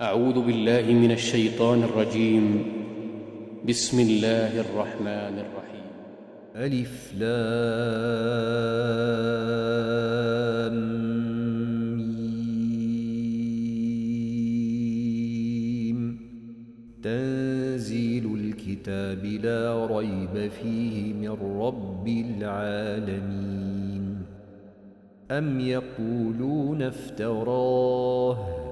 أعوذ بالله من الشيطان الرجيم. بسم الله الرحمن الرحيم. ألف لام تنزيل الكتاب لا ريب فيه من رب العالمين. أم يقولون افتراه؟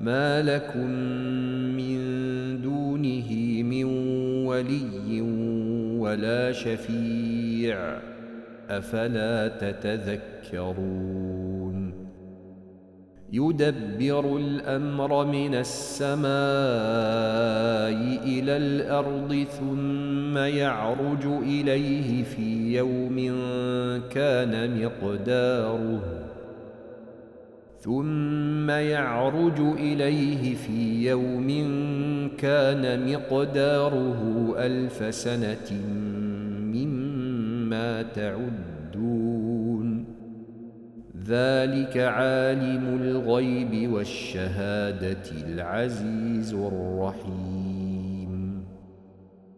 ما لكم من دونه من ولي ولا شفيع افلا تتذكرون يدبر الامر من السماء إلى الأرض ثم يعرج اليه في يوم كان مقداره ثم يعرج إليه في يوم كان مقداره ألف سنة مما تعدون. ذلك عالم الغيب والشهادة العزيز الرحيم.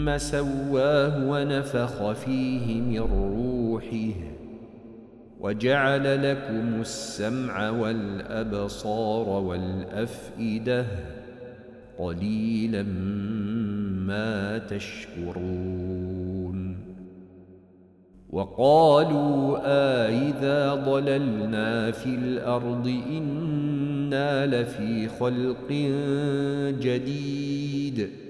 ثم سواه ونفخ فيه من روحه وجعل لكم السمع والأبصار والأفئدة قليلا ما تشكرون وقالوا آئذا ضللنا في الأرض إنا لفي خلق جديد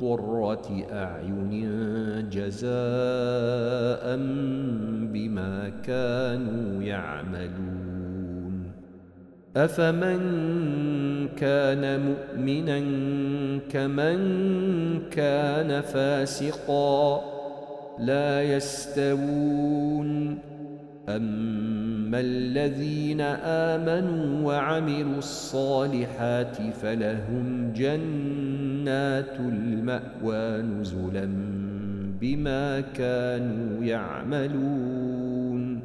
قرة أعين جزاء بما كانوا يعملون. أفمن كان مؤمنا كمن كان فاسقا لا يستوون. أما الذين آمنوا وعملوا الصالحات فلهم جنات المأوى نزلا بما كانوا يعملون.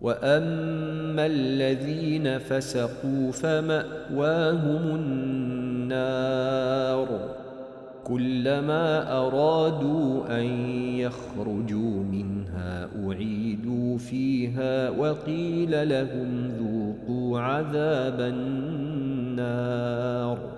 وأما الذين فسقوا فمأواهم النار. كلما أرادوا أن يخرجوا منها أعيدوا فيها وقيل لهم ذوقوا عذاب النار.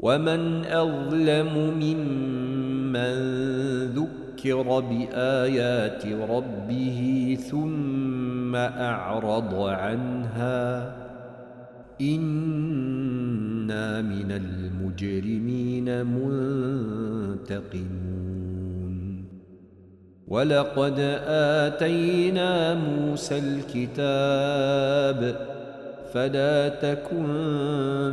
ومن أظلم ممن ذكر بآيات ربه ثم أعرض عنها إنا من المجرمين منتقمون ولقد آتينا موسى الكتاب فلا تكن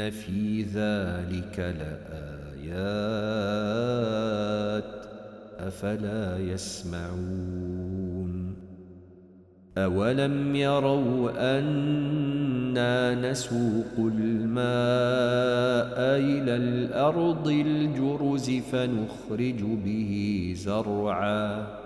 في ذلك لآيات أفلا يسمعون أولم يروا أنا نسوق الماء إلى الأرض الجرز فنخرج به زرعاً